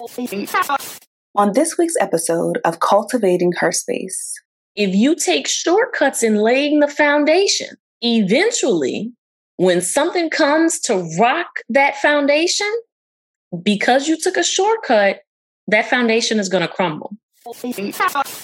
On this week's episode of Cultivating Her Space, if you take shortcuts in laying the foundation, eventually, when something comes to rock that foundation, because you took a shortcut, that foundation is going to crumble.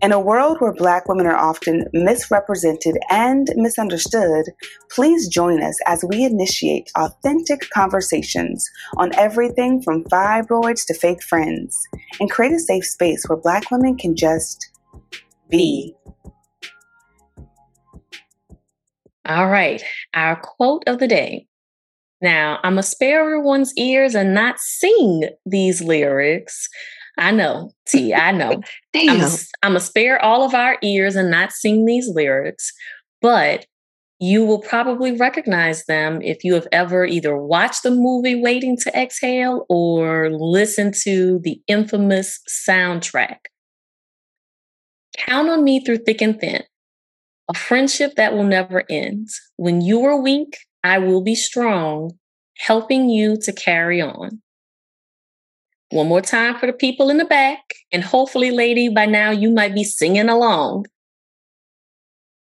In a world where Black women are often misrepresented and misunderstood, please join us as we initiate authentic conversations on everything from fibroids to fake friends and create a safe space where Black women can just be. All right, our quote of the day. Now, I'm going to spare everyone's ears and not sing these lyrics I know, T. I know. Damn. I'm going to spare all of our ears and not sing these lyrics, but you will probably recognize them if you have ever either watched the movie Waiting to Exhale or listened to the infamous soundtrack. Count on me through thick and thin, a friendship that will never end. When you are weak, I will be strong, helping you to carry on. One more time for the people in the back. And hopefully, lady, by now you might be singing along.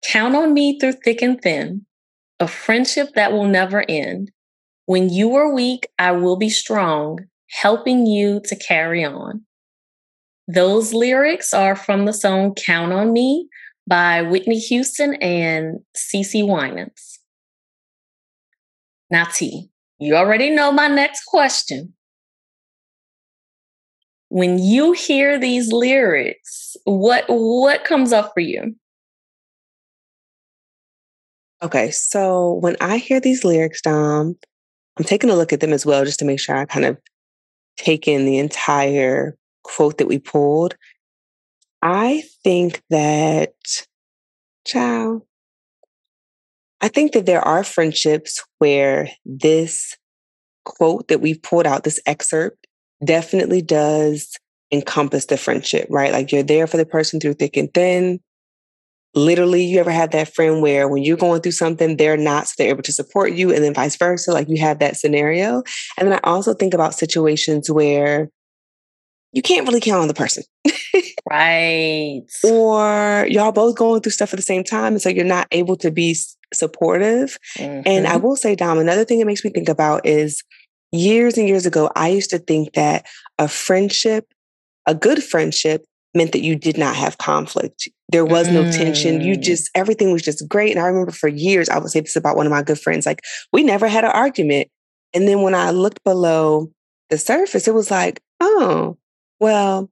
Count on me through thick and thin, a friendship that will never end. When you are weak, I will be strong, helping you to carry on. Those lyrics are from the song Count on Me by Whitney Houston and CeCe Winans. Now, T, you already know my next question when you hear these lyrics, what what comes up for you? Okay, so when I hear these lyrics, Dom, I'm taking a look at them as well just to make sure I kind of take in the entire quote that we pulled. I think that, ciao. I think that there are friendships where this quote that we've pulled out, this excerpt, definitely does encompass the friendship, right? Like you're there for the person through thick and thin. Literally, you ever had that friend where when you're going through something, they're not, so they're able to support you, and then vice versa. Like you have that scenario. And then I also think about situations where you can't really count on the person. right. Or y'all both going through stuff at the same time. And so you're not able to be supportive. Mm-hmm. And I mm-hmm. will say, Dom, another thing it makes me think about is years and years ago, I used to think that a friendship, a good friendship, meant that you did not have conflict. There was no mm. tension. You mm. just, everything was just great. And I remember for years, I would say this about one of my good friends like, we never had an argument. And then when I looked below the surface, it was like, oh, well,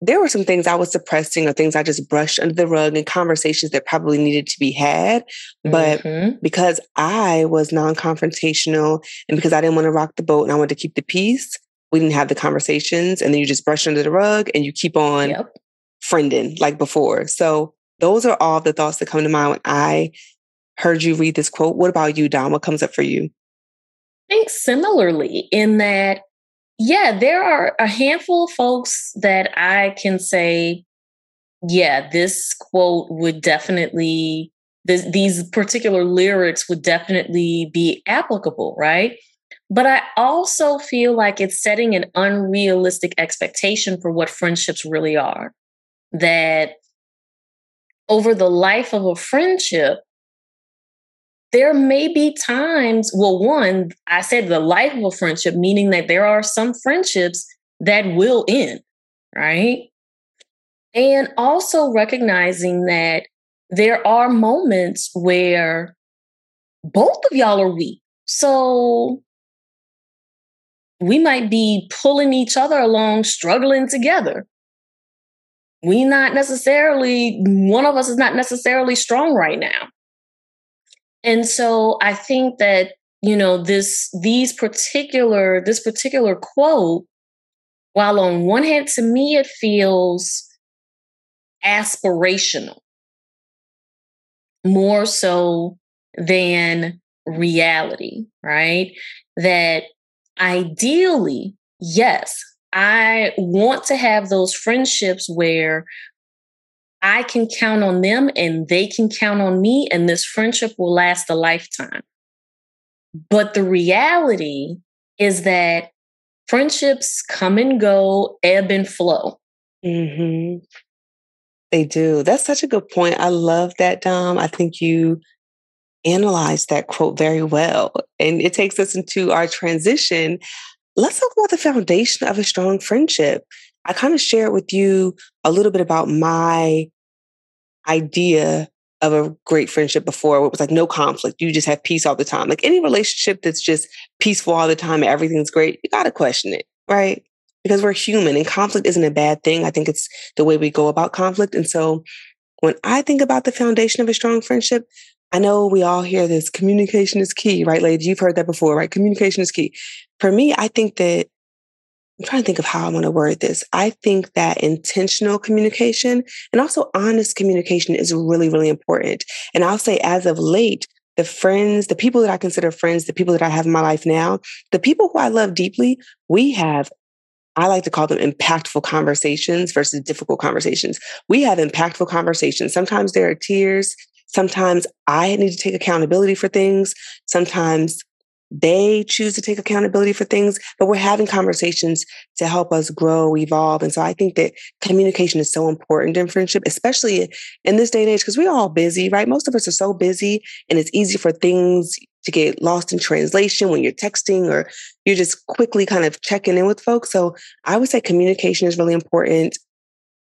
there were some things I was suppressing or things I just brushed under the rug and conversations that probably needed to be had. But mm-hmm. because I was non confrontational and because I didn't want to rock the boat and I wanted to keep the peace, we didn't have the conversations. And then you just brush under the rug and you keep on yep. friending like before. So those are all the thoughts that come to mind when I heard you read this quote. What about you, Dom? What comes up for you? I think similarly in that yeah, there are a handful of folks that I can say, yeah, this quote would definitely, this, these particular lyrics would definitely be applicable, right? But I also feel like it's setting an unrealistic expectation for what friendships really are. That over the life of a friendship, there may be times, well, one, I said the life of a friendship, meaning that there are some friendships that will end, right? And also recognizing that there are moments where both of y'all are weak. So we might be pulling each other along, struggling together. We not necessarily, one of us is not necessarily strong right now. And so I think that, you know, this, these particular, this particular quote, while on one hand, to me, it feels aspirational more so than reality, right? That ideally, yes, I want to have those friendships where I can count on them and they can count on me, and this friendship will last a lifetime. But the reality is that friendships come and go, ebb and flow. Mm-hmm. They do. That's such a good point. I love that, Dom. I think you analyzed that quote very well. And it takes us into our transition. Let's talk about the foundation of a strong friendship. I kind of shared with you a little bit about my idea of a great friendship before it was like no conflict. You just have peace all the time. Like any relationship that's just peaceful all the time and everything's great, you got to question it, right? because we're human and conflict isn't a bad thing. I think it's the way we go about conflict. And so when I think about the foundation of a strong friendship, I know we all hear this communication is key, right, ladies? You've heard that before, right? Communication is key. For me, I think that I'm trying to think of how I want to word this. I think that intentional communication and also honest communication is really, really important. And I'll say, as of late, the friends, the people that I consider friends, the people that I have in my life now, the people who I love deeply, we have I like to call them impactful conversations versus difficult conversations. We have impactful conversations. Sometimes there are tears. Sometimes I need to take accountability for things. Sometimes they choose to take accountability for things, but we're having conversations to help us grow, evolve. And so I think that communication is so important in friendship, especially in this day and age, because we're all busy, right? Most of us are so busy and it's easy for things to get lost in translation when you're texting or you're just quickly kind of checking in with folks. So I would say communication is really important.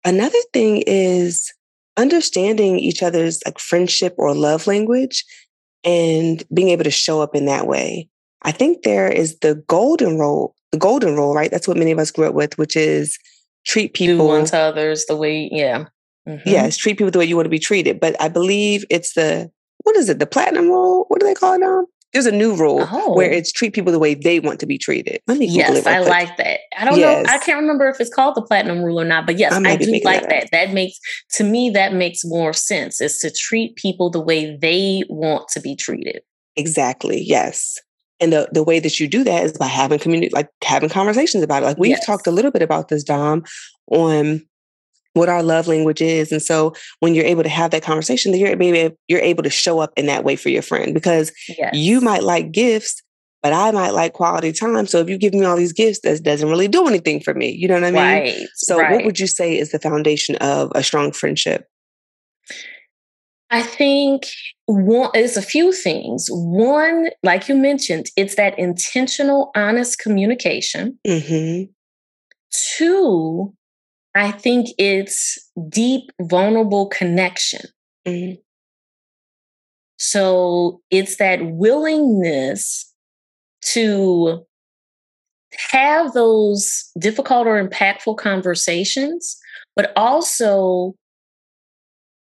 Another thing is understanding each other's like friendship or love language and being able to show up in that way. I think there is the golden rule, the golden rule, right? That's what many of us grew up with, which is treat people Do unto others the way, yeah. Mm-hmm. Yes, treat people the way you want to be treated. But I believe it's the what is it, the platinum rule? What do they call it now? There's a new rule oh. where it's treat people the way they want to be treated. Let me Google yes, I like that. I don't yes. know. I can't remember if it's called the platinum rule or not, but yes, I, I do like that. that. That makes to me that makes more sense. Is to treat people the way they want to be treated. Exactly. Yes. And the, the way that you do that is by having community, like having conversations about it. Like we've yes. talked a little bit about this, Dom, on what our love language is. And so when you're able to have that conversation, then you're maybe you're able to show up in that way for your friend because yes. you might like gifts, but I might like quality time. So if you give me all these gifts, that doesn't really do anything for me. You know what I mean? Right. So right. what would you say is the foundation of a strong friendship? I think one it's a few things. One, like you mentioned, it's that intentional, honest communication. Mm-hmm. Two, I think it's deep, vulnerable connection. Mm-hmm. So it's that willingness to have those difficult or impactful conversations, but also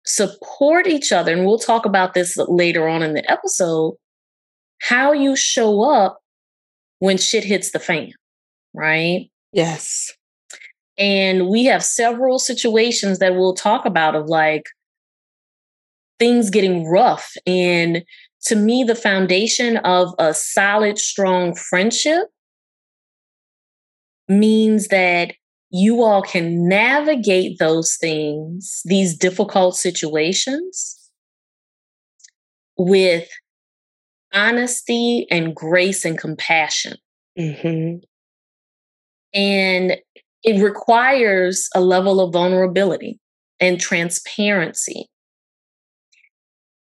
support each other. And we'll talk about this later on in the episode how you show up when shit hits the fan, right? Yes. And we have several situations that we'll talk about of like things getting rough. And to me, the foundation of a solid, strong friendship means that you all can navigate those things, these difficult situations, with honesty and grace and compassion. Mm-hmm. And it requires a level of vulnerability and transparency.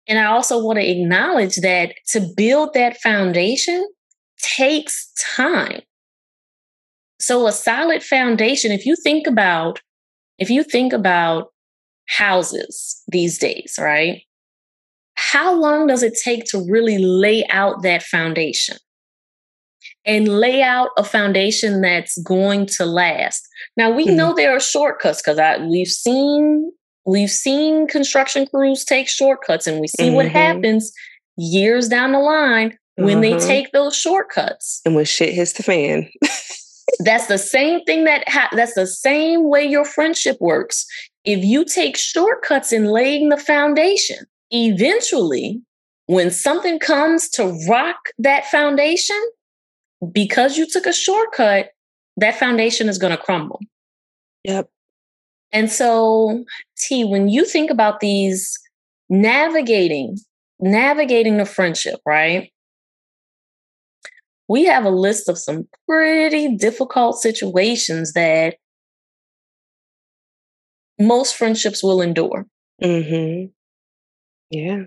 And I also want to acknowledge that to build that foundation takes time. So a solid foundation, if you think about, if you think about houses these days, right? How long does it take to really lay out that foundation? And lay out a foundation that's going to last. Now we mm-hmm. know there are shortcuts because I we've seen we've seen construction crews take shortcuts and we see mm-hmm. what happens years down the line when they mm-hmm. take those shortcuts. And when shit hits the fan. that's the same thing that ha- that's the same way your friendship works. If you take shortcuts in laying the foundation, eventually when something comes to rock that foundation, because you took a shortcut, that foundation is going to crumble. Yep. And so, T, when you think about these navigating, navigating the friendship, right? We have a list of some pretty difficult situations that most friendships will endure. Mm-hmm. Yeah.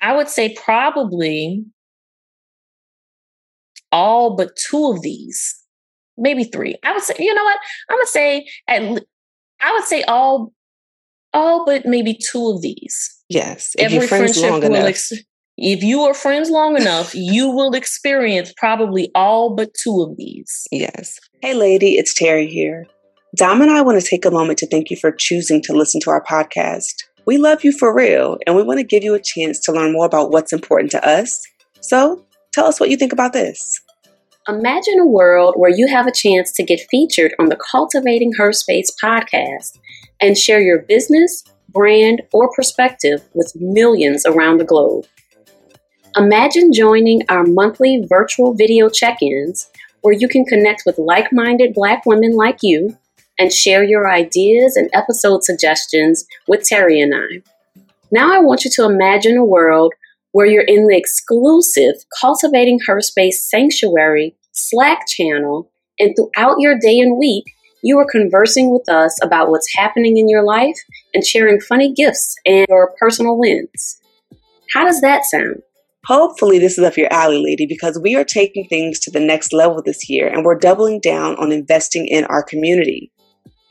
I would say probably all but two of these, maybe three. I would say, you know what? I'm gonna say at I would say all all but maybe two of these. Yes. If Every friendship will ex- if you are friends long enough, you will experience probably all but two of these. Yes. Hey lady, it's Terri here. Dom and I want to take a moment to thank you for choosing to listen to our podcast. We love you for real, and we want to give you a chance to learn more about what's important to us. So, tell us what you think about this. Imagine a world where you have a chance to get featured on the Cultivating Her Space podcast and share your business, brand, or perspective with millions around the globe. Imagine joining our monthly virtual video check ins where you can connect with like minded Black women like you and share your ideas and episode suggestions with Terri and I. Now, I want you to imagine a world where you're in the exclusive Cultivating Her Space Sanctuary Slack channel, and throughout your day and week, you are conversing with us about what's happening in your life and sharing funny gifts and your personal wins. How does that sound? Hopefully, this is up your alley, lady, because we are taking things to the next level this year and we're doubling down on investing in our community.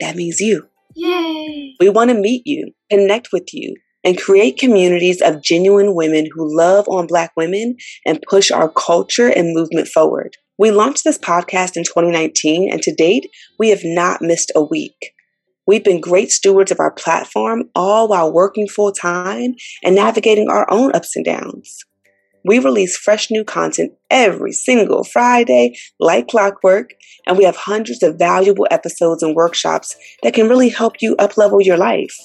That means you. Yay! We want to meet you, connect with you, and create communities of genuine women who love on Black women and push our culture and movement forward. We launched this podcast in 2019, and to date, we have not missed a week. We've been great stewards of our platform, all while working full time and navigating our own ups and downs. We release fresh new content every single Friday, like clockwork, and we have hundreds of valuable episodes and workshops that can really help you uplevel your life.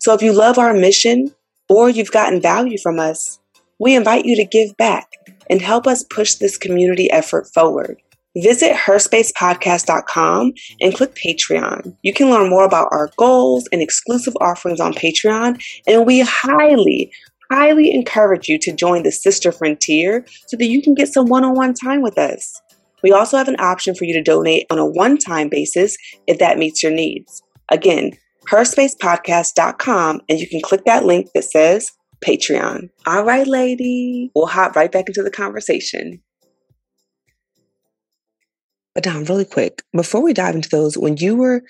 So if you love our mission or you've gotten value from us, we invite you to give back and help us push this community effort forward. Visit herspacepodcast.com and click Patreon. You can learn more about our goals and exclusive offerings on Patreon, and we highly, highly encourage you to join the Sister Frontier so that you can get some one on one time with us. We also have an option for you to donate on a one time basis if that meets your needs. Again, herspacepodcast.com, and you can click that link that says Patreon. All right, lady, we'll hop right back into the conversation. But Dom, really quick, before we dive into those, when you were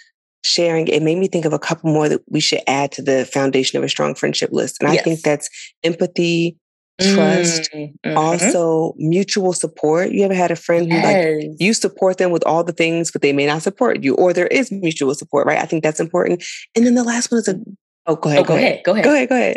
sharing, it made me think of a couple more that we should add to the foundation of a strong friendship list. And yes. I think that's empathy, trust, mm-hmm. also mutual support. You ever had a friend yes. who like you support them with all the things, but they may not support you, or there is mutual support, right? I think that's important. And then the last one is a oh, go ahead, oh, go, go ahead, ahead, go ahead, go ahead, go ahead.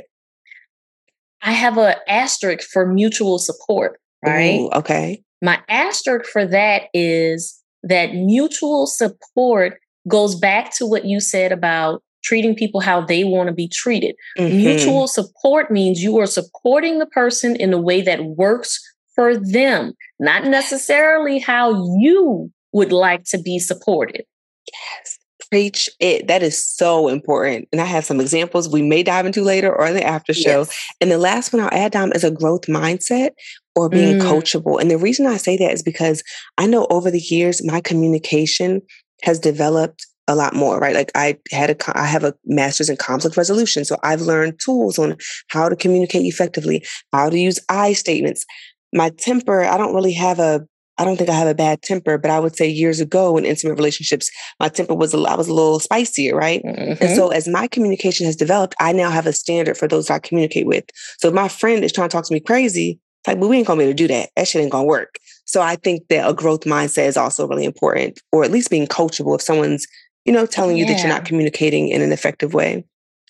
I have an asterisk for mutual support, right? Ooh, okay. My asterisk for that is that mutual support goes back to what you said about treating people how they want to be treated. Mm-hmm. Mutual support means you are supporting the person in a way that works for them, not necessarily how you would like to be supported. Yes. Preach it. That is so important. And I have some examples we may dive into later or in the after show. Yes. And the last one I'll add, Dom, is a growth mindset or being mm. coachable. And the reason I say that is because I know over the years, my communication has developed a lot more, right? Like I had a, I have a master's in conflict resolution. So I've learned tools on how to communicate effectively, how to use I statements. My temper, I don't really have a, I don't think I have a bad temper, but I would say years ago in intimate relationships, my temper was a, I was a little spicier, right? Mm-hmm. And so as my communication has developed, I now have a standard for those I communicate with. So if my friend is trying to talk to me crazy, like, but we ain't gonna be able to do that. That shit ain't gonna work. So I think that a growth mindset is also really important, or at least being coachable if someone's, you know, telling you yeah. that you're not communicating in an effective way.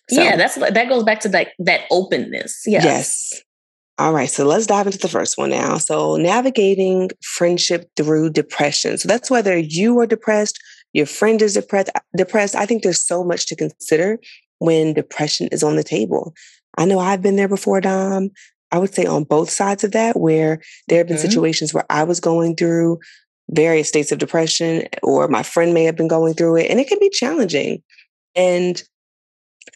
So, yeah, that's that goes back to that that openness. Yes. Yes. All right, so let's dive into the first one now. So, navigating friendship through depression. So, that's whether you are depressed, your friend is depressed. Depressed. I think there's so much to consider when depression is on the table. I know I've been there before, Dom. I would say on both sides of that, where there have been mm-hmm. situations where I was going through various states of depression, or my friend may have been going through it, and it can be challenging. And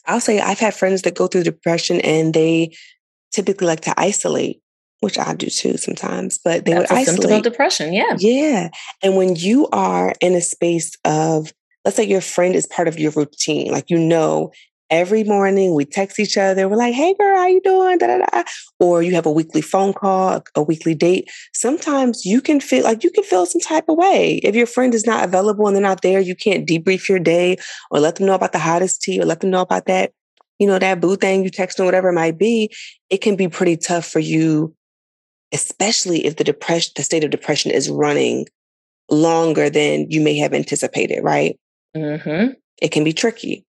I'll say I've had friends that go through depression and they typically like to isolate, which I do too sometimes, but they That's would isolate. symptom of depression. Yeah. Yeah. And when you are in a space of, let's say your friend is part of your routine, like you know every morning we text each other. We're like, hey girl, how you doing? Da, da, da. Or you have a weekly phone call, a weekly date. Sometimes you can feel like you can feel some type of way. If your friend is not available and they're not there, you can't debrief your day or let them know about the hottest tea or let them know about that, you know, that boo thing you text them, whatever it might be. It can be pretty tough for you, especially if the depression, the state of depression is running longer than you may have anticipated, right? Mm-hmm. It can be tricky.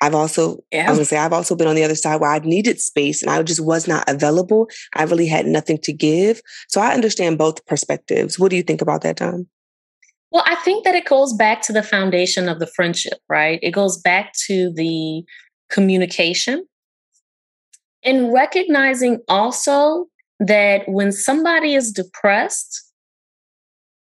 I've also, yeah. I was gonna say, I've also been on the other side where I needed space and I just was not available. I really had nothing to give. So I understand both perspectives. What do you think about that, Dom? Well, I think that it goes back to the foundation of the friendship, right? It goes back to the communication and recognizing also that when somebody is depressed,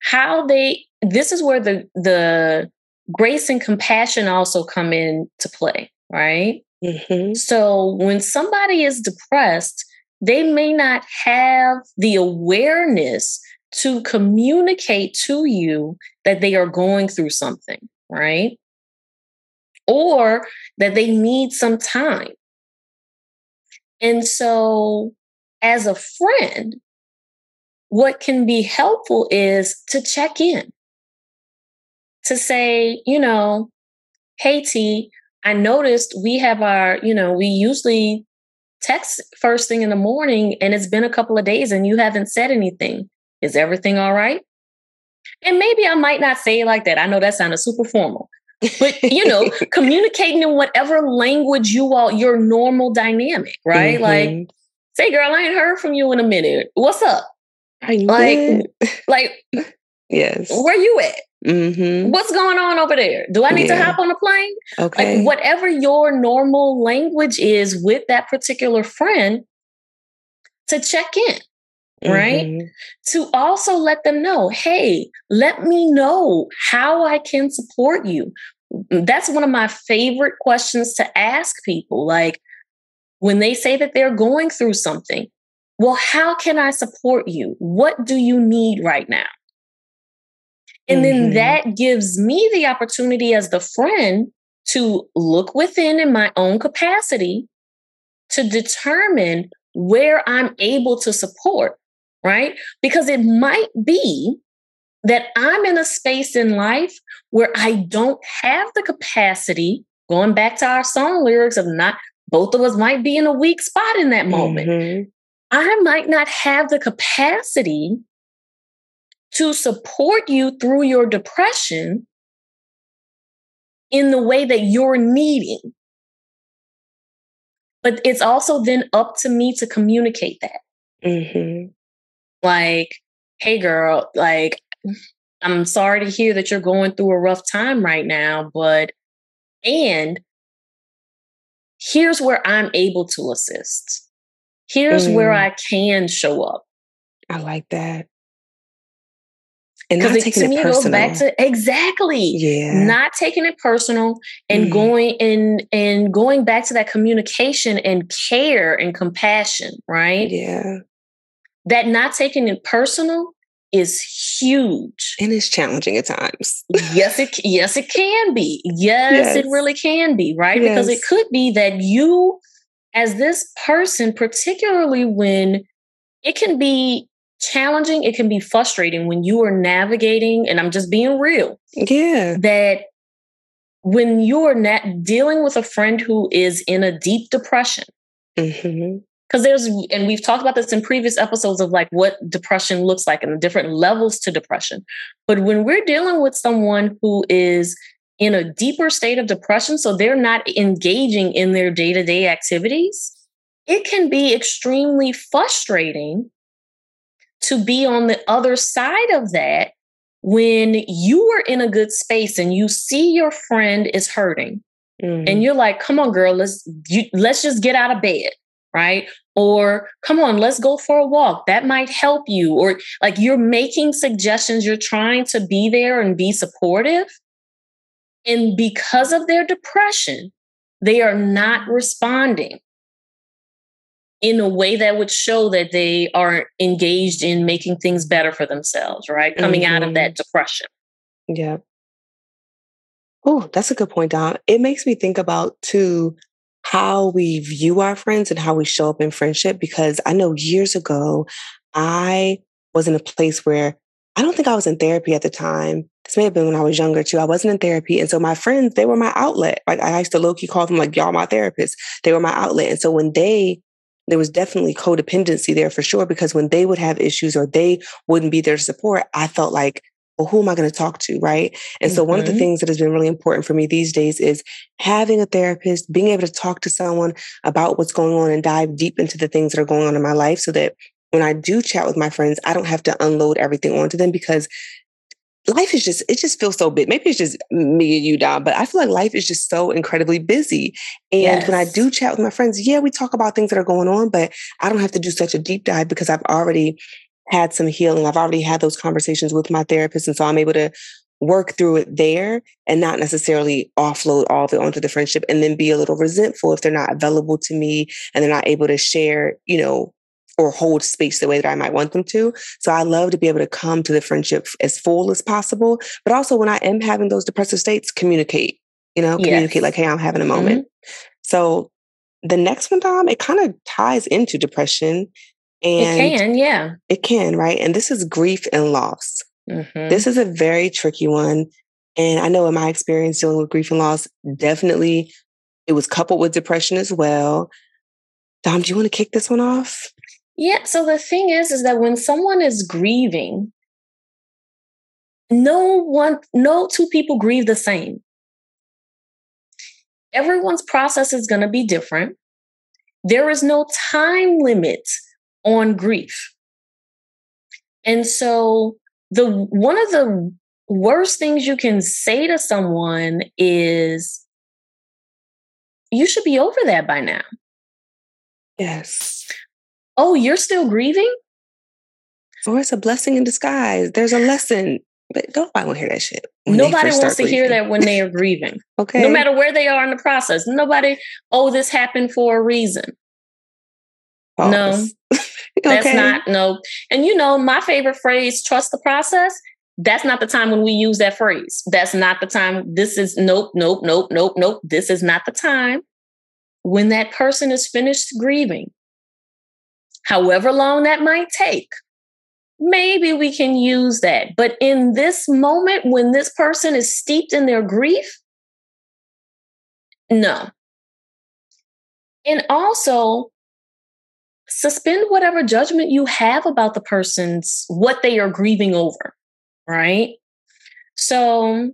how they, this is where the, the, grace and compassion also come into play, right? Mm-hmm. So when somebody is depressed, they may not have the awareness to communicate to you that they are going through something, right? Or that they need some time. And so, as a friend, what can be helpful is to check in to say, you know, hey T, I noticed we have our, you know, we usually text first thing in the morning and it's been a couple of days and you haven't said anything. Is everything all right? And maybe I might not say it like that. I know that sounded super formal. But you know, communicating in whatever language you all your normal dynamic, right? Mm-hmm. Like, say, girl, I ain't heard from you in a minute. What's up? I like, like, yes. Where you at? Mm-hmm. What's going on over there? Do I need yeah. to hop on a plane? Okay. Like whatever your normal language is with that particular friend, to check in, right? Mm-hmm. To also let them know, hey, let me know how I can support you. That's one of my favorite questions to ask people. Like when they say that they're going through something, well, how can I support you? What do you need right now? And mm-hmm. then that gives me the opportunity as the friend to look within in my own capacity to determine where I'm able to support, right? Because it might be that I'm in a space in life where I don't have the capacity, going back to our song lyrics of not, both of us might be in a weak spot in that moment. Mm-hmm. I might not have the capacity to support you through your depression in the way that you're needing. But it's also then up to me to communicate that. Mm-hmm. Like, hey, girl, like, I'm sorry to hear that you're going through a rough time right now, but, and here's where I'm able to assist. Here's mm. where I can show up. I like that and not taking to me, it, it goes back to exactly. Yeah. Not taking it personal and mm. going and and going back to that communication and care and compassion right? Yeah. That not taking it personal is huge. And it's challenging at times. Yes it yes it can be. Yes, yes. it really can be right? Yes. because it could be that you as this person particularly when it can be challenging, it can be frustrating when you are navigating, and I'm just being real. Yeah. That when you're not dealing with a friend who is in a deep depression, mm-hmm. because there's and we've talked about this in previous episodes of like what depression looks like and the different levels to depression but when we're dealing with someone who is in a deeper state of depression so they're not engaging in their day-to-day activities it can be extremely frustrating to be on the other side of that when you are in a good space and you see your friend is hurting mm-hmm. and you're like come on girl let's you, let's just get out of bed right? Or come on let's go for a walk. That might help you or like you're making suggestions you're trying to be there and be supportive. And because of their depression they are not responding in a way that would show that they are engaged in making things better for themselves, right? Coming mm-hmm. out of that mm-hmm. depression. Yeah. Oh, that's a good point, Dom. It makes me think about too how we view our friends and how we show up in friendship because I know years ago I was in a place where I don't think I was in therapy at the time. This may have been when I was younger too. I wasn't in therapy. And so my friends, they were my outlet. Like I used to low key call them like, y'all my therapists. They were my outlet. And so when they there was definitely codependency there for sure because when they would have issues or they wouldn't be there to support, I felt like, well, who am I going to talk to? Right. And mm-hmm. so one of the mm-hmm. things that has been really important for me these days is having a therapist, being able to talk to someone about what's going on and dive deep into the things that are going on in my life so that when I do chat with my friends, I don't have to unload everything onto them because life is just it just feels so big maybe it's just me and you Dom but i feel like life is just so incredibly busy and yes. when i do chat with my friends yeah we talk about things that are going on but i don't have to do such a deep dive because i've already had some healing i've already had those conversations with my therapist and so i'm able to work through it there and not necessarily offload all of it onto the friendship and then be a little resentful if they're not available to me and they're not able to share you know or hold space the way that I might want them to. So I love to be able to come to the friendship as full as possible. But also when I am having those depressive states, communicate, you know, communicate yes. like, hey, I'm having a moment. Mm-hmm. So the next one, Dom, it kind of ties into depression. And it can, yeah. It can, right? And this is grief and loss. Mm-hmm. This is a very tricky one. And I know in my experience dealing with grief and loss, definitely it was coupled with depression as well. Dom, do you want to kick this one off? Yeah. So the thing is, is that when someone is grieving, no one, no two people grieve the same. Everyone's process is going to be different. There is no time limit on grief. And so the one of the worst things you can say to someone is you should be over that by now. Yes. Oh, you're still grieving? Or it's a blessing in disguise. There's a lesson. But nobody want to hear that shit. Nobody wants to grieving. hear that when they are grieving. okay. No matter where they are in the process. Nobody, oh, this happened for a reason. Pause. No. That's okay. not no. And you know, my favorite phrase, trust the process. That's not the time when we use that phrase. That's not the time. This is nope, nope, nope, nope, nope. This is not the time when that person is finished grieving however long that might take, maybe we can use that. But in this moment, when this person is steeped in their grief, no. And also, suspend whatever judgment you have about the person's what they are grieving over, right? So,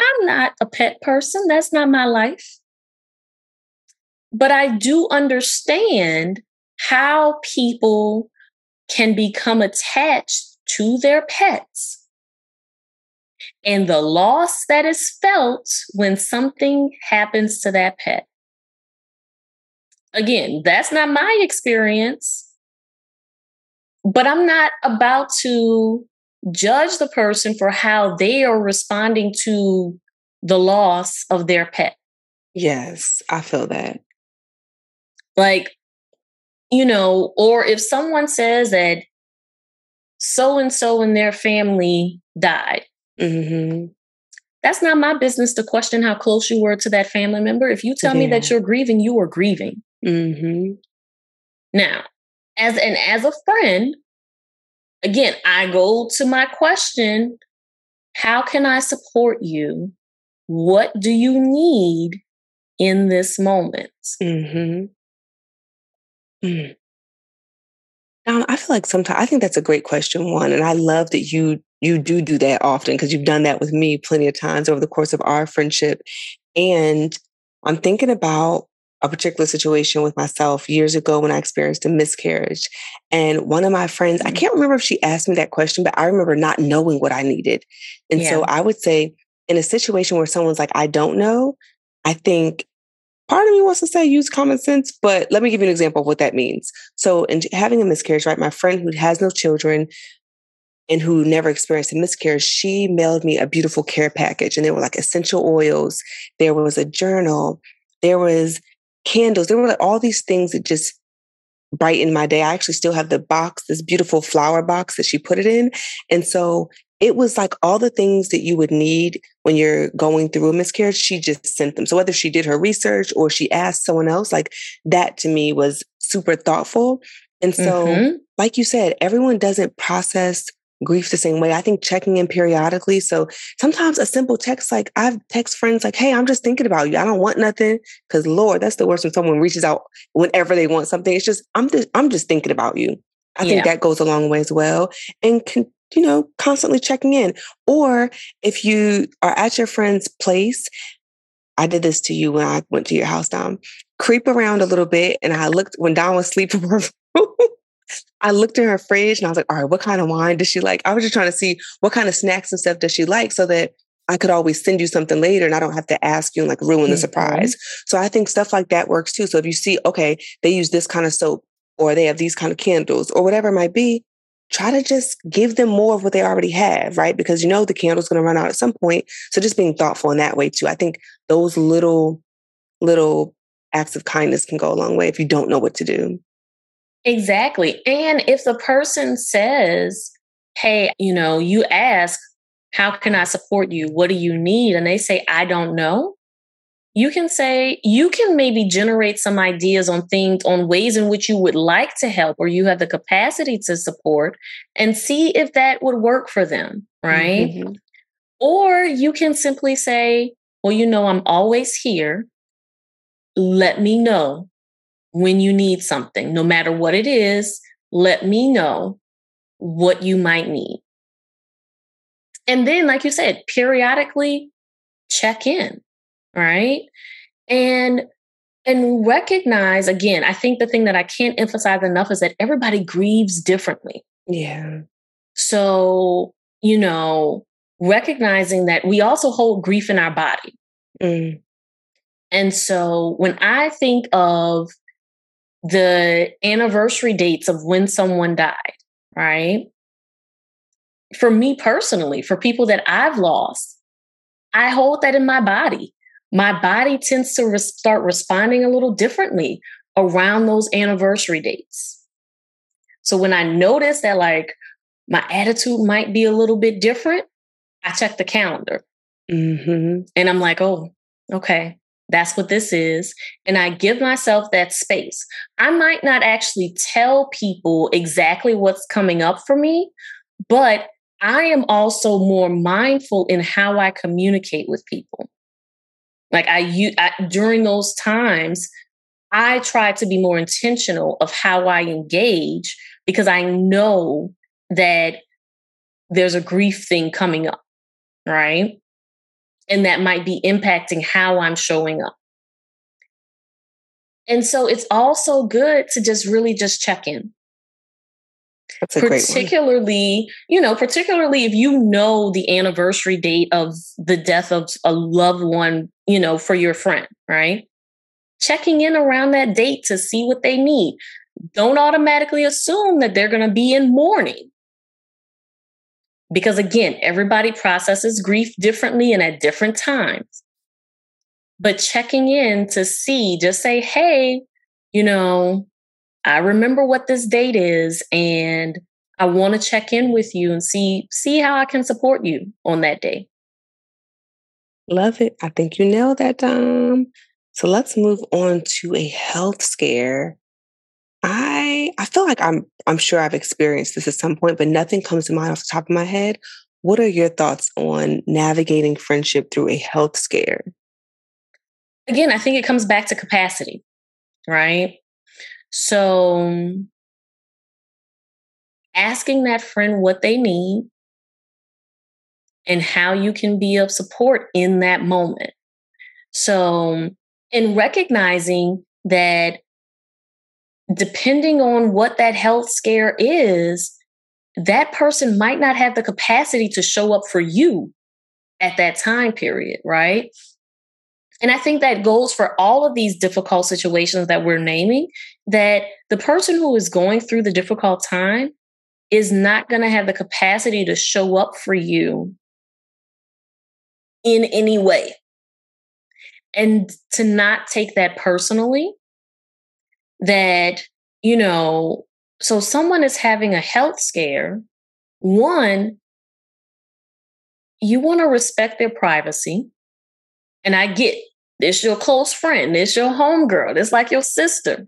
I'm not a pet person. That's not my life. But I do understand how people can become attached to their pets and the loss that is felt when something happens to that pet. Again, that's not my experience, but I'm not about to judge the person for how they are responding to the loss of their pet. Yes, I feel that. Like, you know, or if someone says that so and so in their family died, mm-hmm. that's not my business to question how close you were to that family member. If you tell yeah. me that you're grieving, you are grieving. Mm-hmm. Now, as and as a friend, again, I go to my question: How can I support you? What do you need in this moment? Mm-hmm. Mm. Um, I feel like sometimes I think that's a great question, one, and I love that you you do do that often because you've done that with me plenty of times over the course of our friendship. And I'm thinking about a particular situation with myself years ago when I experienced a miscarriage. And one of my friends, I mm. can't remember if she asked me that question, but I remember not knowing what I needed. And yeah. so I would say, in a situation where someone's like, I don't know, I think part of me wants to say use common sense, but let me give you an example of what that means. So, in having a miscarriage, right, my friend who has no children and who never experienced a miscarriage, she mailed me a beautiful care package. And there were like essential oils, there was a journal, there was candles. There were like all these things that just brightened my day. I actually still have the box, this beautiful flower box that she put it in. And so it was like all the things that you would need when you're going through a miscarriage, she just sent them. So whether she did her research or she asked someone else, like that to me was super thoughtful. And so, mm-hmm. like you said, everyone doesn't process grief the same way. I think checking in periodically. So sometimes a simple text, like I've text friends like, Hey, I'm just thinking about you. I don't want nothing. Cause Lord, that's the worst when someone reaches out whenever they want something. It's just, I'm just, I'm just thinking about you. I yeah. think that goes a long way as well. And can, you know, constantly checking in. Or if you are at your friend's place, I did this to you when I went to your house, Dom. Creep around a little bit. And I looked when Dom was sleeping I looked in her fridge and I was like, all right, what kind of wine does she like? I was just trying to see what kind of snacks and stuff does she like so that I could always send you something later and I don't have to ask you and like ruin the mm-hmm. surprise. So I think stuff like that works too. So if you see, okay, they use this kind of soap or they have these kind of candles or whatever it might be, try to just give them more of what they already have, right? Because you know the candle's going to run out at some point. So just being thoughtful in that way too. I think those little, little acts of kindness can go a long way if you don't know what to do. Exactly. And if the person says, Hey, you know, you ask, How can I support you? What do you need? And they say, I don't know. You can say, you can maybe generate some ideas on things, on ways in which you would like to help or you have the capacity to support and see if that would work for them. Right. Mm-hmm. Or you can simply say, Well, you know, I'm always here. Let me know when you need something, no matter what it is, let me know what you might need. And then, like you said, periodically check in, right? And and recognize again, I think the thing that I can't emphasize enough is that everybody grieves differently. Yeah. So, you know, recognizing that we also hold grief in our body. Mm. And so when I think of the anniversary dates of when someone died, right? For me personally, for people that I've lost, I hold that in my body. My body tends to re- start responding a little differently around those anniversary dates. So when I notice that, like, my attitude might be a little bit different, I check the calendar. Mm-hmm. And I'm like, oh, okay, that's what this is. And I give myself that space. I might not actually tell people exactly what's coming up for me, but I am also more mindful in how I communicate with people. Like I, you during those times, I try to be more intentional of how I engage because I know that there's a grief thing coming up, right? and that might be impacting how I'm showing up. And so it's also good to just really just check in. That's a particularly, you know, particularly if you know the anniversary date of the death of a loved one, you know, for your friend, right? Checking in around that date to see what they need. Don't automatically assume that they're going to be in mourning because again, everybody processes grief differently and at different times. But checking in to see, just say, hey, you know, I remember what this date is and I want to check in with you and see see how I can support you on that day. Love it. I think you nailed that, Dom. So let's move on to a health scare I I feel like I'm I'm sure I've experienced this at some point, but nothing comes to mind off the top of my head. What are your thoughts on navigating friendship through a health scare? Again, I think it comes back to capacity, right? So, asking that friend what they need and how you can be of support in that moment. So, in recognizing that depending on what that health scare is, that person might not have the capacity to show up for you at that time period, right? And I think that goes for all of these difficult situations that we're naming, that the person who is going through the difficult time is not going to have the capacity to show up for you in any way. And to not take that personally, that, you know, so someone is having a health scare. One, you want to respect their privacy. And I get this your close friend, this your homegirl, this like your sister.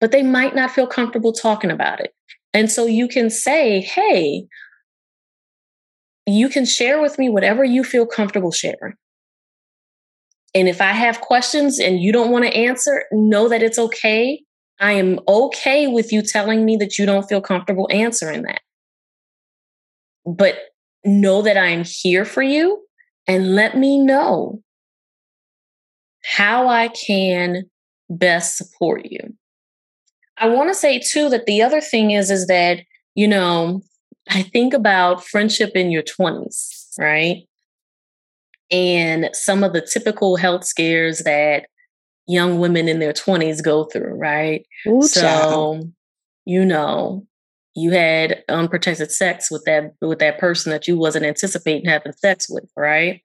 But they might not feel comfortable talking about it. And so you can say, hey, you can share with me whatever you feel comfortable sharing. And if I have questions and you don't want to answer, know that it's okay. I am okay with you telling me that you don't feel comfortable answering that. But know that I am here for you and let me know how I can best support you. I want to say too that the other thing is is that, you know, I think about friendship in your 20s, right? and some of the typical health scares that young women in their 20s go through, right? Ooh, so, child. you know, you had unprotected sex with that with that person that you wasn't anticipating having sex with, right?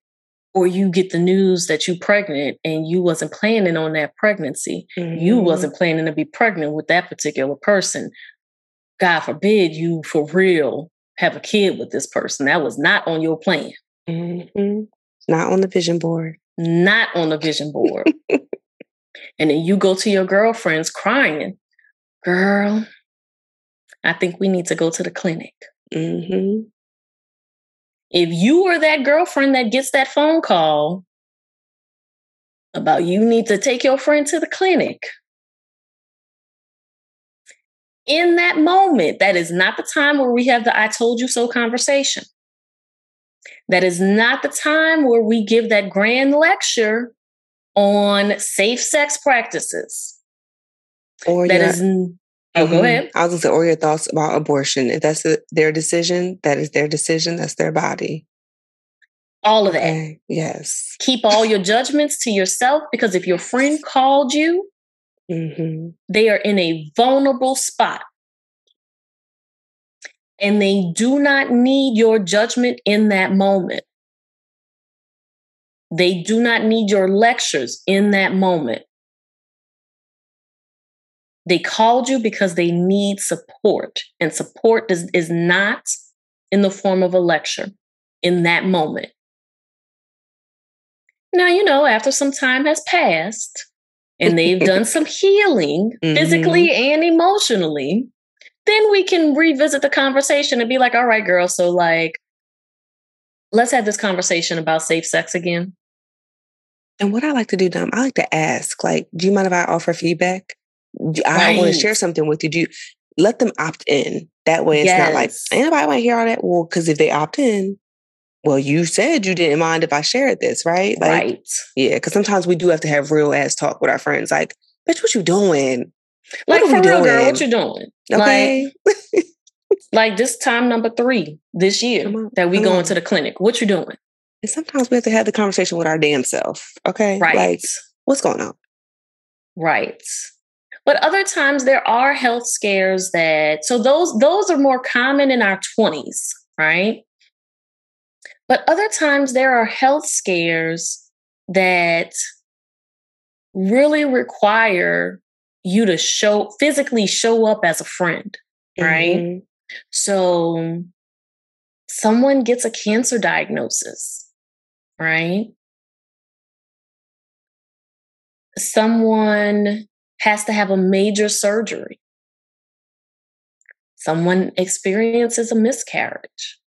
Or you get the news that you're pregnant and you wasn't planning on that pregnancy. Mm-hmm. You wasn't planning to be pregnant with that particular person. God forbid you for real have a kid with this person. That was not on your plan. Mm-hmm. Not on the vision board. Not on the vision board. and then you go to your girlfriends crying, girl, I think we need to go to the clinic. Mm-hmm. If you are that girlfriend that gets that phone call about you need to take your friend to the clinic, in that moment, that is not the time where we have the I told you so conversation. That is not the time where we give that grand lecture on safe sex practices. Or that is. Oh, mm-hmm. go ahead. I was going to say, or your thoughts about abortion. If that's a, their decision, that is their decision. That's their body. All of that. Okay. Yes. Keep all your judgments to yourself because if your friend called you, mm-hmm. they are in a vulnerable spot and they do not need your judgment in that moment. They do not need your lectures in that moment. They called you because they need support, and support is, is not in the form of a lecture in that moment. Now, you know, after some time has passed and they've done some healing mm-hmm. physically and emotionally, then we can revisit the conversation and be like, all right, girl, so like, let's have this conversation about safe sex again. And what I like to do, Dom, I like to ask, like, do you mind if I offer feedback? I right. want to share something with you. Do you let them opt in? That way it's yes. not like anybody want to hear all that. Well, because if they opt in, well, you said you didn't mind if I shared this, right? Like, right. Yeah, because sometimes we do have to have real ass talk with our friends. Like, bitch, what you doing? Like for real, doing? girl, what you doing? Okay. Like, like this time number three this year that we go into the clinic. What you doing? And sometimes we have to have the conversation with our damn self. Okay. Right. Like, what's going on? Right. But other times there are health scares that so those those are more common in our 20s, right? But other times there are health scares that really require you to show physically show up as a friend, right? Mm-hmm. So someone gets a cancer diagnosis, right? Someone has to have a major surgery. Someone experiences a miscarriage.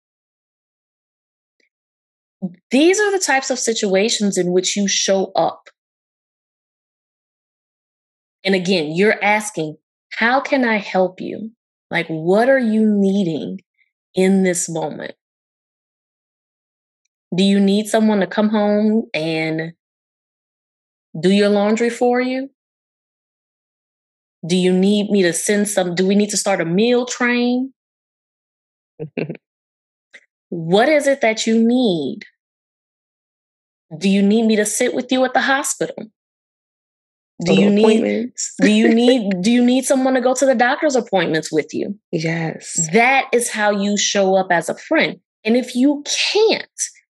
These are the types of situations in which you show up And again, you're asking, how can I help you? Like, what are you needing in this moment? Do you need someone to come home and do your laundry for you? Do you need me to send some? Do we need to start a meal train? what is it that you need? Do you need me to sit with you at the hospital? Do you need do you need do you need someone to go to the doctor's appointments with you? Yes. That is how you show up as a friend. And if you can't,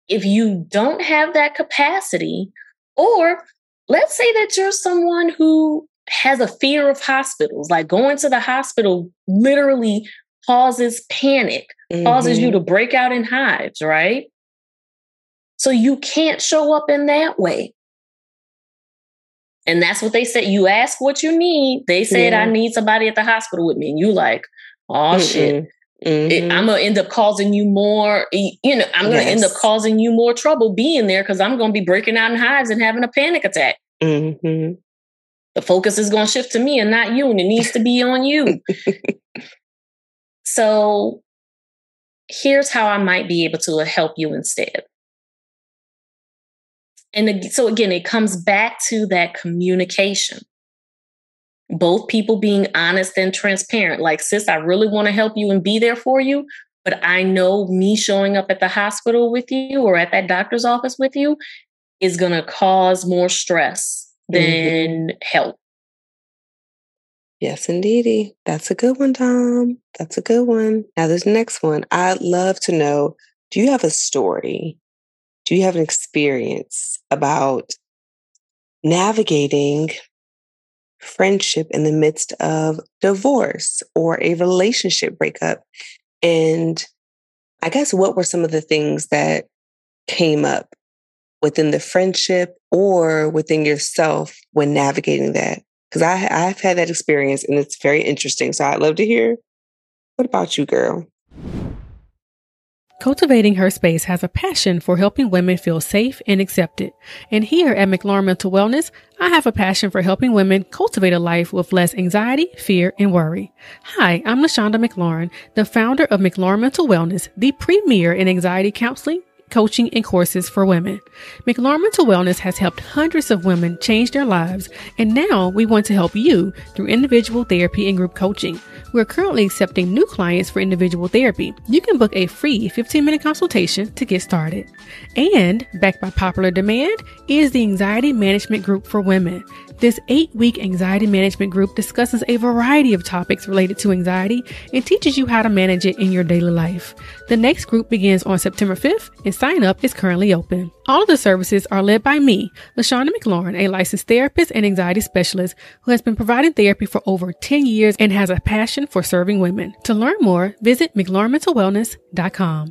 if you don't have that capacity, or let's say that you're someone who has a fear of hospitals, like going to the hospital literally causes panic, mm-hmm. causes you mm-hmm. to break out in hives, right? So you can't show up in that way. And that's what they said. You ask what you need. They said, yeah. I need somebody at the hospital with me. And you like, oh Mm-mm. shit. Mm-hmm. It, I'm gonna end up causing you more. You know, I'm gonna yes. end up causing you more trouble being there because I'm gonna be breaking out in hives and having a panic attack. Mm-hmm. The focus is gonna shift to me and not you, and it needs to be on you. so, here's how I might be able to help you instead. And so again, it comes back to that communication. Both people being honest and transparent. Like, sis, I really want to help you and be there for you. But I know me showing up at the hospital with you or at that doctor's office with you is going to cause more stress than mm-hmm. help. Yes, indeedy. That's a good one, Dom. That's a good one. Now, this next one, I'd love to know do you have a story do you have an experience about navigating friendship in the midst of divorce or a relationship breakup? And I guess what were some of the things that came up within the friendship or within yourself when navigating that? Because I I've had that experience and it's very interesting. So I'd love to hear. What about you, girl? Cultivating Her Space has a passion for helping women feel safe and accepted. And here at McLaurin Mental Wellness, I have a passion for helping women cultivate a life with less anxiety, fear, and worry. Hi, I'm LaShonda McLaurin, the founder of McLaurin Mental Wellness, the premier in anxiety counseling, coaching, and courses for women. McLaurin Mental Wellness has helped hundreds of women change their lives, and now we want to help you through individual therapy and group coaching. We're currently accepting new clients for individual therapy. You can book a free 15 minute consultation to get started. And, backed by popular demand, is the Anxiety Management Group for Women. This eight week anxiety management group discusses a variety of topics related to anxiety and teaches you how to manage it in your daily life. The next group begins on September 5th and sign up is currently open. All of the services are led by me, LaShonda McLaurin, a licensed therapist and anxiety specialist who has been providing therapy for over 10 years and has a passion for serving women. To learn more, visit McLaurinMentalWellness.com.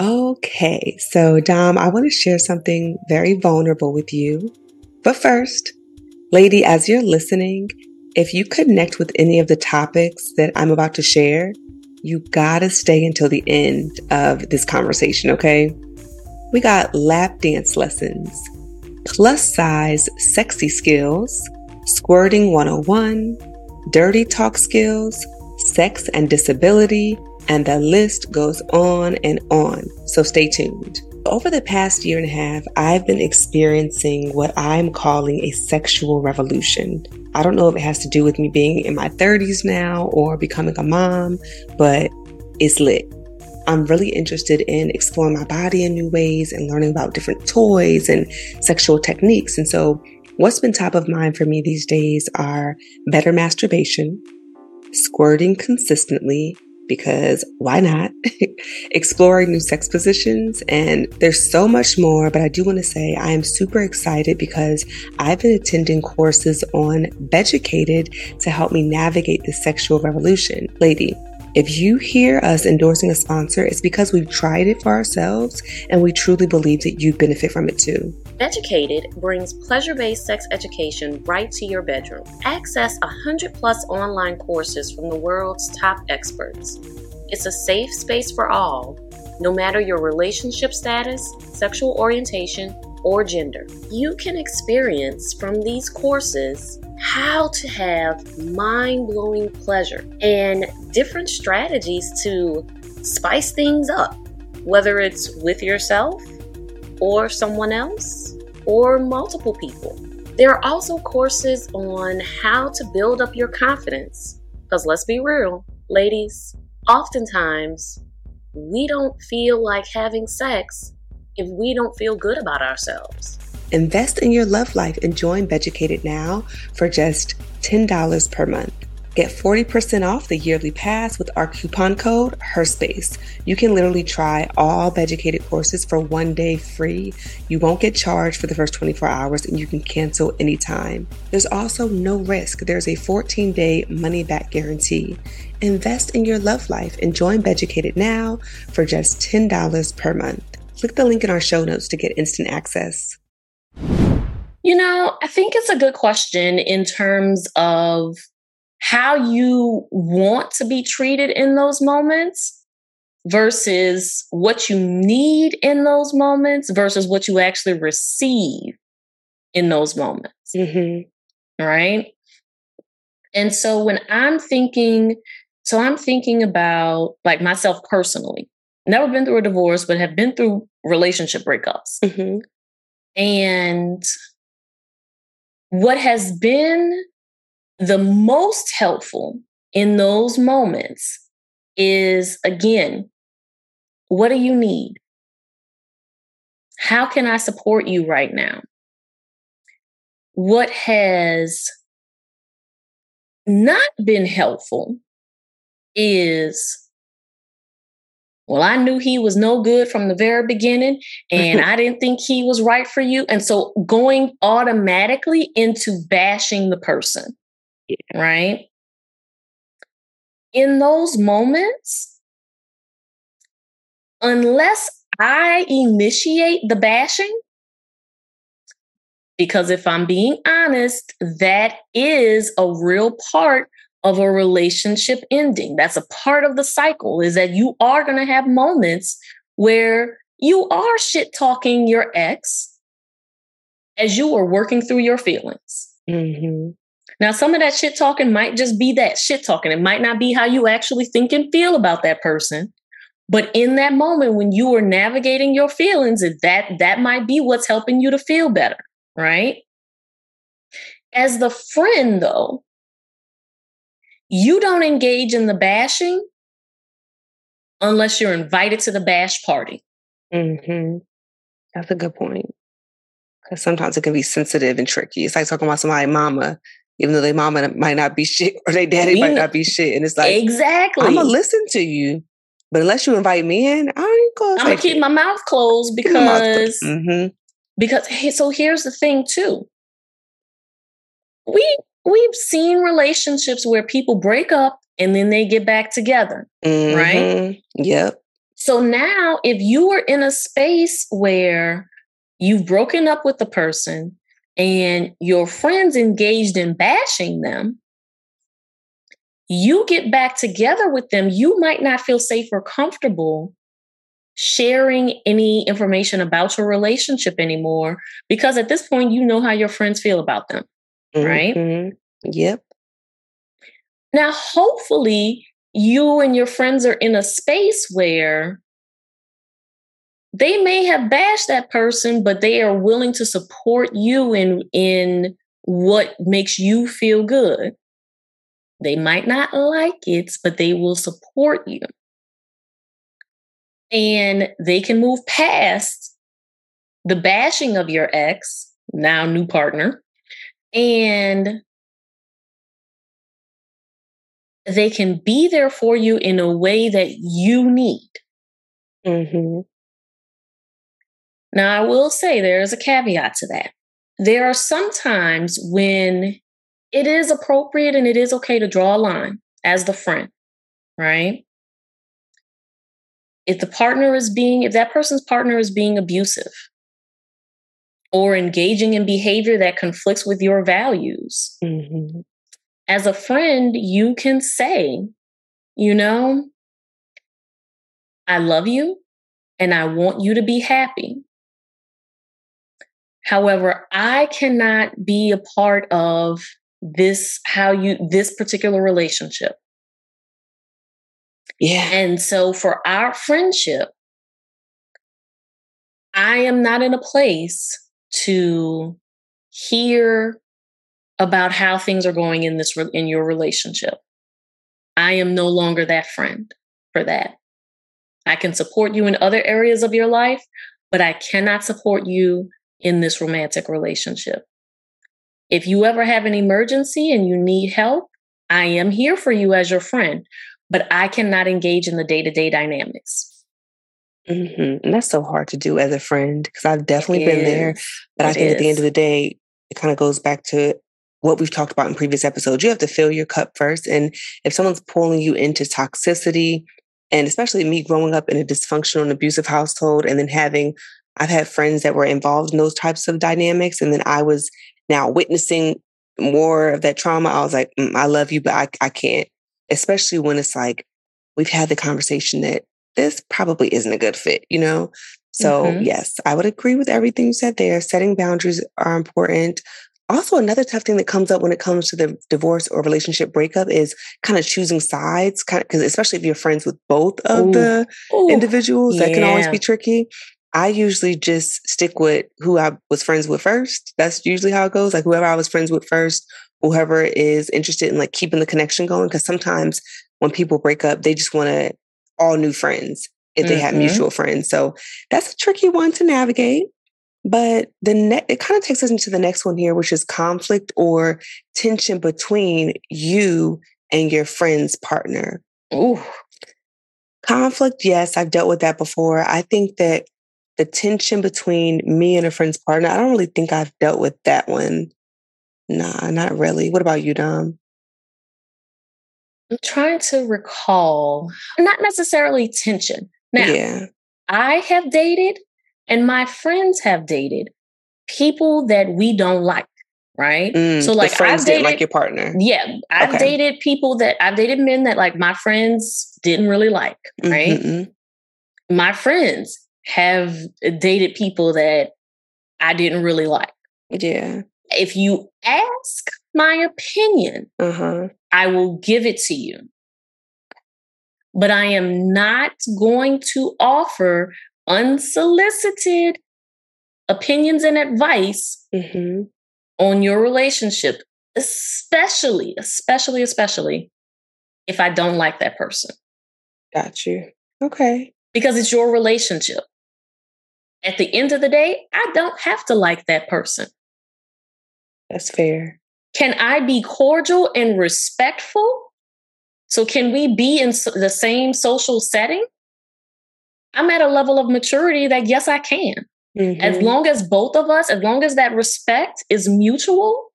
Okay, so Dom, I want to share something very vulnerable with you. But first, lady, as you're listening, if you connect with any of the topics that I'm about to share, you gotta stay until the end of this conversation, okay? We got lap dance lessons, plus size sexy skills, squirting 101, dirty talk skills, sex and disability, and the list goes on and on. So stay tuned. Over the past year and a half, I've been experiencing what I'm calling a sexual revolution. I don't know if it has to do with me being in my 30s now or becoming a mom, but it's lit. I'm really interested in exploring my body in new ways and learning about different toys and sexual techniques. And so, what's been top of mind for me these days are better masturbation, squirting consistently, because why not? Exploring new sex positions. And there's so much more, but I do want to say I am super excited because I've been attending courses on Beducated to help me navigate the sexual revolution. Lady, if you hear us endorsing a sponsor, it's because we've tried it for ourselves and we truly believe that you benefit from it too. Beducated brings pleasure based sex education right to your bedroom. Access 100 plus online courses from the world's top experts. It's a safe space for all, no matter your relationship status, sexual orientation, or gender. You can experience from these courses how to have mind blowing pleasure and different strategies to spice things up, whether it's with yourself or someone else or multiple people. There are also courses on how to build up your confidence. Because let's be real, ladies, oftentimes we don't feel like having sex if we don't feel good about ourselves. Invest in your love life and join Beducated now for just $10 per month. Get 40% off the yearly pass with our coupon code HERSPACE. You can literally try all Beducated courses for one day free. You won't get charged for the first 24 hours and you can cancel anytime. There's also no risk. There's a 14 day money back guarantee. Invest in your love life and join Beducated now for just $10 per month. Click the link in our show notes to get instant access. You know, I think it's a good question in terms of how you want to be treated in those moments versus what you need in those moments versus what you actually receive in those moments. Mm-hmm. Right. And so when I'm thinking, so I'm thinking about like myself personally, never been through a divorce, but have been through relationship breakups. Mm-hmm. And what has been the most helpful in those moments is again, what do you need? How can I support you right now? What has not been helpful is well, I knew he was no good from the very beginning, and I didn't think he was right for you. And so going automatically into bashing the person right? In those moments, unless I initiate the bashing, because if I'm being honest, that is a real part of a relationship ending. That's a part of the cycle, is that you are going to have moments where you are shit talking your ex as you are working through your feelings. Mm-hmm. Now, some of that shit talking might just be that shit talking. It might not be how you actually think and feel about that person. But in that moment when you are navigating your feelings, that that might be what's helping you to feel better, right? As the friend, though, you don't engage in the bashing unless you're invited to the bash party. Mm-hmm. That's a good point. Because sometimes it can be sensitive and tricky. It's like talking about somebody, mama, even though their mama might not be shit or their daddy might not be shit. And it's like, exactly. I'm gonna listen to you, but unless you invite me in, I ain't gonna. I'm gonna keep my mouth closed because mouth Mm-hmm. because hey, so here's the thing too. We we've seen relationships where people break up and then they get back together, mm-hmm. right? Yep. So now, if you are in a space where you've broken up with the person and your friends engaged in bashing them, you get back together with them, you might not feel safe or comfortable sharing any information about your relationship anymore because at this point you know how your friends feel about them, mm-hmm. right? Yep. Now, hopefully, you and your friends are in a space where they may have bashed that person, but they are willing to support you in in what makes you feel good. They might not like it, but they will support you. And they can move past the bashing of your ex, now new partner, and they can be there for you in a way that you need. Mm-hmm. Now, I will say there is a caveat to that. There are some times when it is appropriate and it is okay to draw a line as the friend, right? If the partner is being, if that person's partner is being abusive or engaging in behavior that conflicts with your values, mm-hmm. as a friend, you can say, you know, I love you and I want you to be happy. However, I cannot be a part of this, how you, this particular relationship. Yeah. And so for our friendship, I am not in a place to hear about how things are going in this in your relationship. I am no longer that friend for that. I can support you in other areas of your life, but I cannot support you in this romantic relationship. If you ever have an emergency and you need help, I am here for you as your friend, but I cannot engage in the day to day dynamics. Mm-hmm. And that's so hard to do as a friend because I've definitely been there. But it I think is. at the end of the day, it kind of goes back to what we've talked about in previous episodes. You have to fill your cup first. And if someone's pulling you into toxicity, and especially me growing up in a dysfunctional and abusive household, and then having, I've had friends that were involved in those types of dynamics. And then I was now witnessing more of that trauma. I was like, mm, I love you, but I, I can't, especially when it's like, we've had the conversation that this probably isn't a good fit, you know? So, mm-hmm. yes, I would agree with everything you said there. Setting boundaries are important. Also, another tough thing that comes up when it comes to the divorce or relationship breakup is kind of choosing sides, kind of because especially if you're friends with both of Ooh. the Ooh. individuals, yeah. that can always be tricky. I usually just stick with who I was friends with first. That's usually how it goes. Like whoever I was friends with first, whoever is interested in like keeping the connection going. Cause sometimes when people break up, they just want to all new friends if they mm-hmm. have mutual friends. So that's a tricky one to navigate. But the ne- it kind of takes us into the next one here, which is conflict or tension between you and your friend's partner. Ooh. Conflict, yes, I've dealt with that before. I think that the tension between me and a friend's partner, I don't really think I've dealt with that one. Nah, not really. What about you, Dom? I'm trying to recall, not necessarily tension. Now, yeah. I have dated and my friends have dated people that we don't like, right? Mm, so, like, I've dated like your partner. Yeah, I've okay. dated people that I've dated men that like my friends didn't really like, right? Mm-hmm. My friends have dated people that I didn't really like. Yeah. If you ask my opinion, uh-huh. I will give it to you. But I am not going to offer unsolicited opinions and advice mm-hmm. on your relationship, especially, especially, especially if I don't like that person. Got you. Okay. Because it's your relationship. At the end of the day, I don't have to like that person. That's fair. Can I be cordial and respectful? So, can we be in the same social setting? I'm at a level of maturity that, yes, I can. Mm-hmm. As long as both of us, as long as that respect is mutual,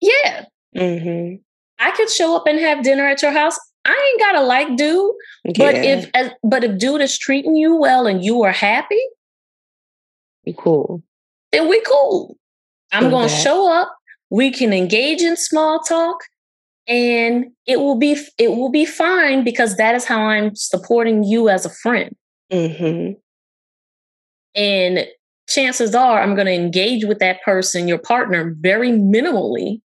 yeah. Mm-hmm. I could show up and have dinner at your house. I ain't gotta like dude, yeah. but if as, but if dude is treating you well and you are happy, we cool. Then we cool. I'm gonna show up we can engage in small talk and it will be it will be fine because that is how i'm supporting you as a friend mm-hmm. and chances are i'm going to engage with that person your partner very minimally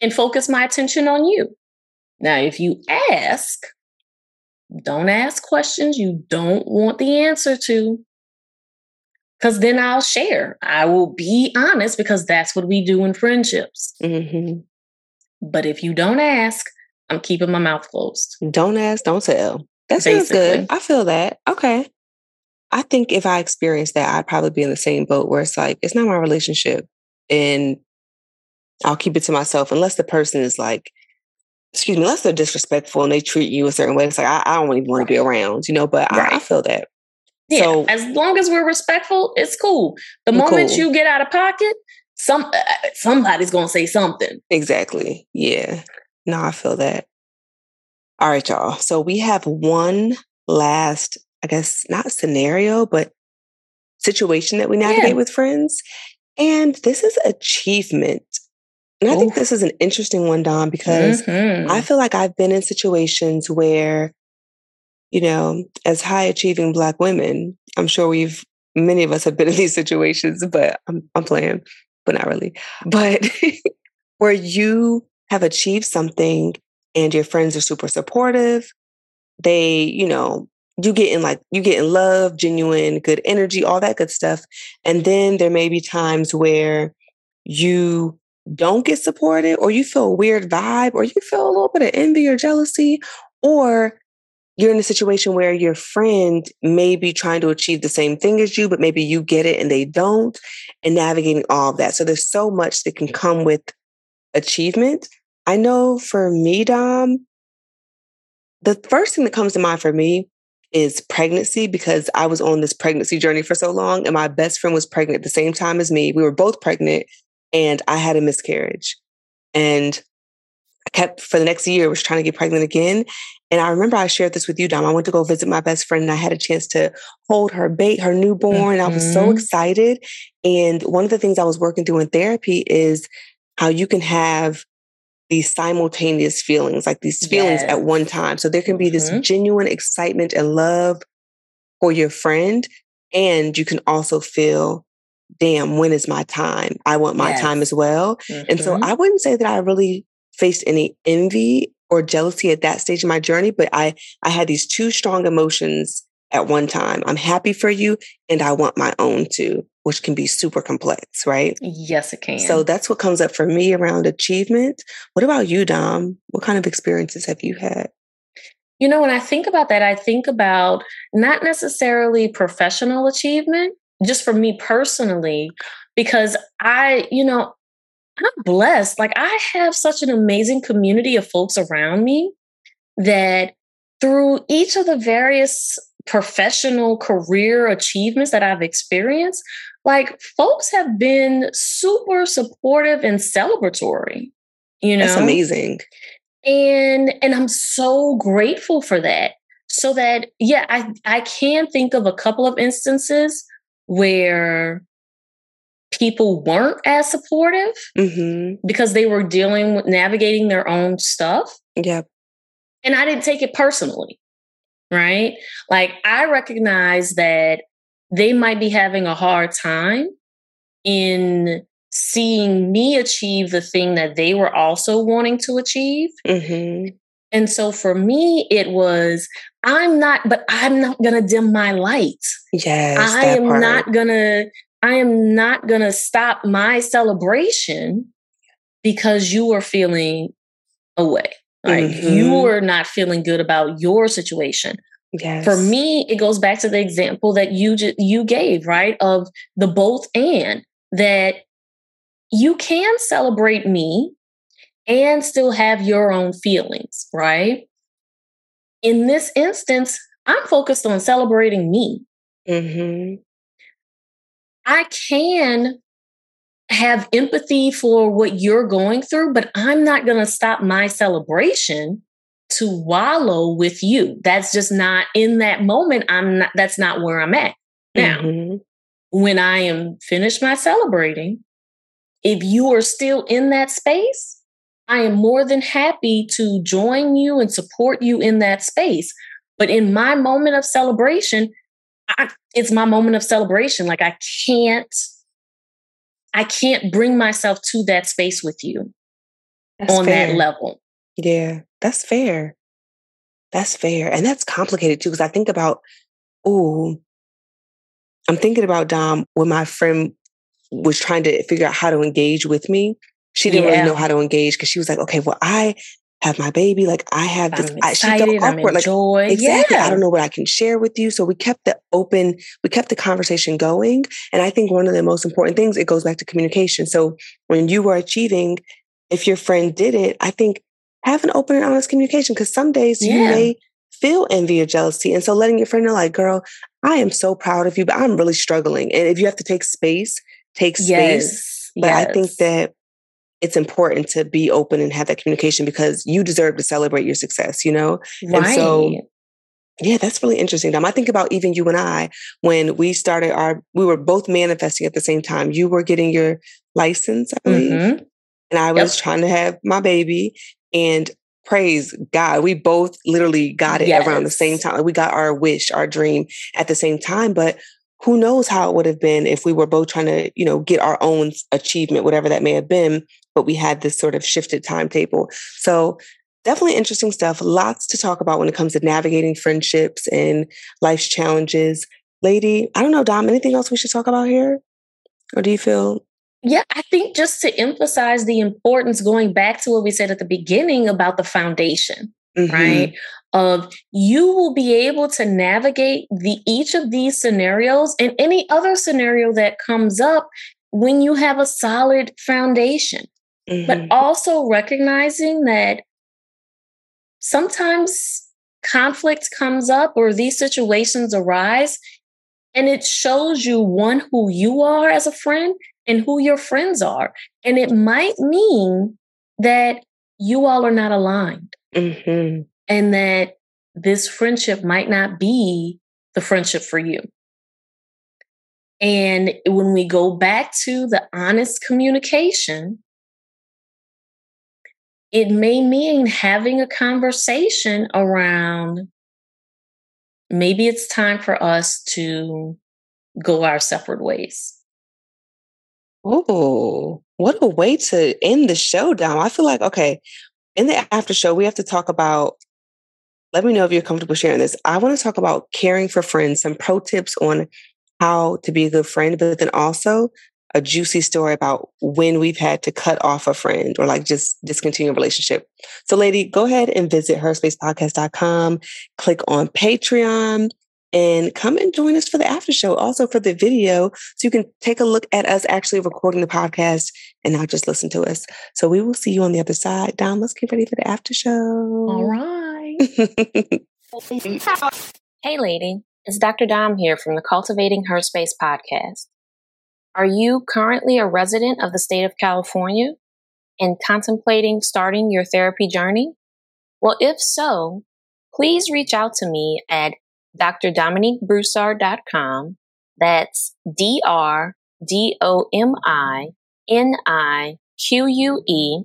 and focus my attention on you now if you ask don't ask questions you don't want the answer to because then I'll share. I will be honest because that's what we do in friendships. Mm-hmm. But if you don't ask, I'm keeping my mouth closed. Don't ask, don't tell. That sounds good. I feel that. Okay. I think if I experienced that, I'd probably be in the same boat where it's like, it's not my relationship. And I'll keep it to myself unless the person is like, excuse me, unless they're disrespectful and they treat you a certain way. It's like, I, I don't even want to be around, you know, but right. I, I feel that. Yeah, so, as long as we're respectful, it's cool. The moment cool. you get out of pocket, some uh, somebody's gonna say something. Exactly. Yeah. No, I feel that. All right, y'all. So we have one last, I guess, not scenario, but situation that we navigate yeah. with friends. And this is achievement. And I Oof. think this is an interesting one, Dom, because mm-hmm. I feel like I've been in situations where you know, as high achieving Black women, I'm sure we've many of us have been in these situations, but I'm, I'm playing, but not really. But where you have achieved something and your friends are super supportive, they, you know, you get in like you get in love, genuine, good energy, all that good stuff. And then there may be times where you don't get supported or you feel a weird vibe or you feel a little bit of envy or jealousy or you're in a situation where your friend may be trying to achieve the same thing as you, but maybe you get it and they don't, and navigating all of that. So there's so much that can come with achievement. I know for me, Dom, the first thing that comes to mind for me is pregnancy because I was on this pregnancy journey for so long, and my best friend was pregnant at the same time as me. We were both pregnant, and I had a miscarriage. And I kept for the next year was trying to get pregnant again. And I remember I shared this with you, Dom. I went to go visit my best friend and I had a chance to hold her bait, her newborn. Mm-hmm. I was so mm-hmm. excited. And one of the things I was working through in therapy is how you can have these simultaneous feelings, like these feelings yes. at one time. So there can be this mm-hmm. genuine excitement and love for your friend. And you can also feel, damn, when is my time? I want my yes. time as well. Mm-hmm. And so mm-hmm. I wouldn't say that I really faced any envy or jealousy at that stage of my journey, but I I had these two strong emotions at one time. I'm happy for you and I want my own too, which can be super complex, right? Yes, it can. So that's what comes up for me around achievement. What about you, Dom? What kind of experiences have you had? You know, when I think about that, I think about not necessarily professional achievement, just for me personally, because I, you know, I'm blessed. Like I have such an amazing community of folks around me that through each of the various professional career achievements that I've experienced, like folks have been super supportive and celebratory. You know, that's amazing. And and I'm so grateful for that. So that yeah, I I can think of a couple of instances where people weren't as supportive mm-hmm. because they were dealing with navigating their own stuff. Yep. And I didn't take it personally, right? Like I recognize that they might be having a hard time in seeing me achieve the thing that they were also wanting to achieve. Mm-hmm. And so for me, it was, I'm not, but I'm not going to dim my light. Yes. I am part. not going to I am not going to stop my celebration because you are feeling away. Like mm-hmm. you are not feeling good about your situation. Yes. For me, it goes back to the example that you just, you gave, right? Of the both and that you can celebrate me and still have your own feelings, right? In this instance, I'm focused on celebrating me. Mm-hmm. I can have empathy for what you're going through, but I'm not going to stop my celebration to wallow with you. That's just not in that moment. I'm not, that's not where I'm at. Now, mm-hmm. when I am finished my celebrating, if you are still in that space, I am more than happy to join you and support you in that space. But in my moment of celebration, I, it's my moment of celebration. Like I can't, I can't bring myself to that space with you that's on fair. that level. Yeah, that's fair. That's fair. And that's complicated too, because I think about, oh, I'm thinking about Dom when my friend was trying to figure out how to engage with me. She didn't yeah. really know how to engage because she was like, okay, well, I have my baby. Like I have this. I'm excited, I, she felt awkward. like exactly. Yeah. I don't know what I can share with you. So we kept the open. We kept the conversation going. And I think one of the most important things it goes back to communication. So when you were achieving, if your friend didn't, I think have an open and honest communication because some days yeah. you may feel envy or jealousy. And so letting your friend know, like, girl, I am so proud of you, but I'm really struggling. And if you have to take space, take space. Yes. But yes. I think that it's important to be open and have that communication because you deserve to celebrate your success, you know? Right. And so yeah, that's really interesting. Dom. I think about even you and I when we started our we were both manifesting at the same time. You were getting your license, I believe. Mm-hmm. And I was yep. trying to have my baby. And praise God, we both literally got it yes. around the same time. We got our wish, our dream at the same time. But who knows how it would have been if we were both trying to, you know, get our own achievement, whatever that may have been, but we had this sort of shifted timetable. So definitely interesting stuff. Lots to talk about when it comes to navigating friendships and life's challenges. Lady, I don't know, Dom, anything else we should talk about here? Or do you feel yeah, I think just to emphasize the importance, going back to what we said at the beginning about the foundation, mm-hmm. right? Of you will be able to navigate the each of these scenarios and any other scenario that comes up when you have a solid foundation. Mm-hmm. But also recognizing that sometimes conflict comes up or these situations arise and it shows you one who you are as a friend and who your friends are. And it might mean that you all are not aligned mm-hmm. and that this friendship might not be the friendship for you. And when we go back to the honest communication, it may mean having a conversation around maybe it's time for us to go our separate ways. Oh, what a way to end the show, Dom. I feel like, okay, in the after show, we have to talk about. Let me know if you're comfortable sharing this. I want to talk about caring for friends, some pro tips on how to be a good friend, but then also a juicy story about when we've had to cut off a friend or like just discontinue a relationship. So, lady, go ahead and visit herspacepodcast.com, click on Patreon, and come and join us for the after show, also for the video, so you can take a look at us actually recording the podcast and not just listen to us. So we will see you on the other side. Dom, let's get ready for the after show. All right. hey, lady. It's Dr. Dom here from the Cultivating Her Space podcast. Are you currently a resident of the state of California and contemplating starting your therapy journey? Well, if so, please reach out to me at drdominiquebroussard.com. That's D R D O M I N I Q U E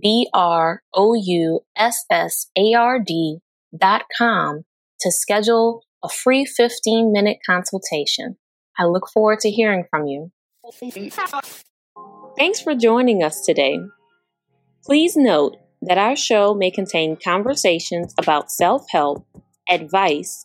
B R O U S S A R D dot com to schedule a free 15 minute consultation. I look forward to hearing from you. Thanks for joining us today. Please note that our show may contain conversations about self help, advice,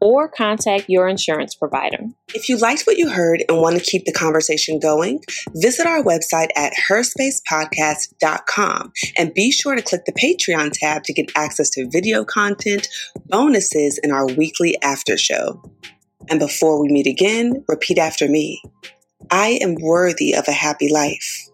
or contact your insurance provider. If you liked what you heard and want to keep the conversation going, visit our website at herspacepodcast.com and be sure to click the Patreon tab to get access to video content, bonuses, and our weekly after show. And before we meet again, repeat after me I am worthy of a happy life.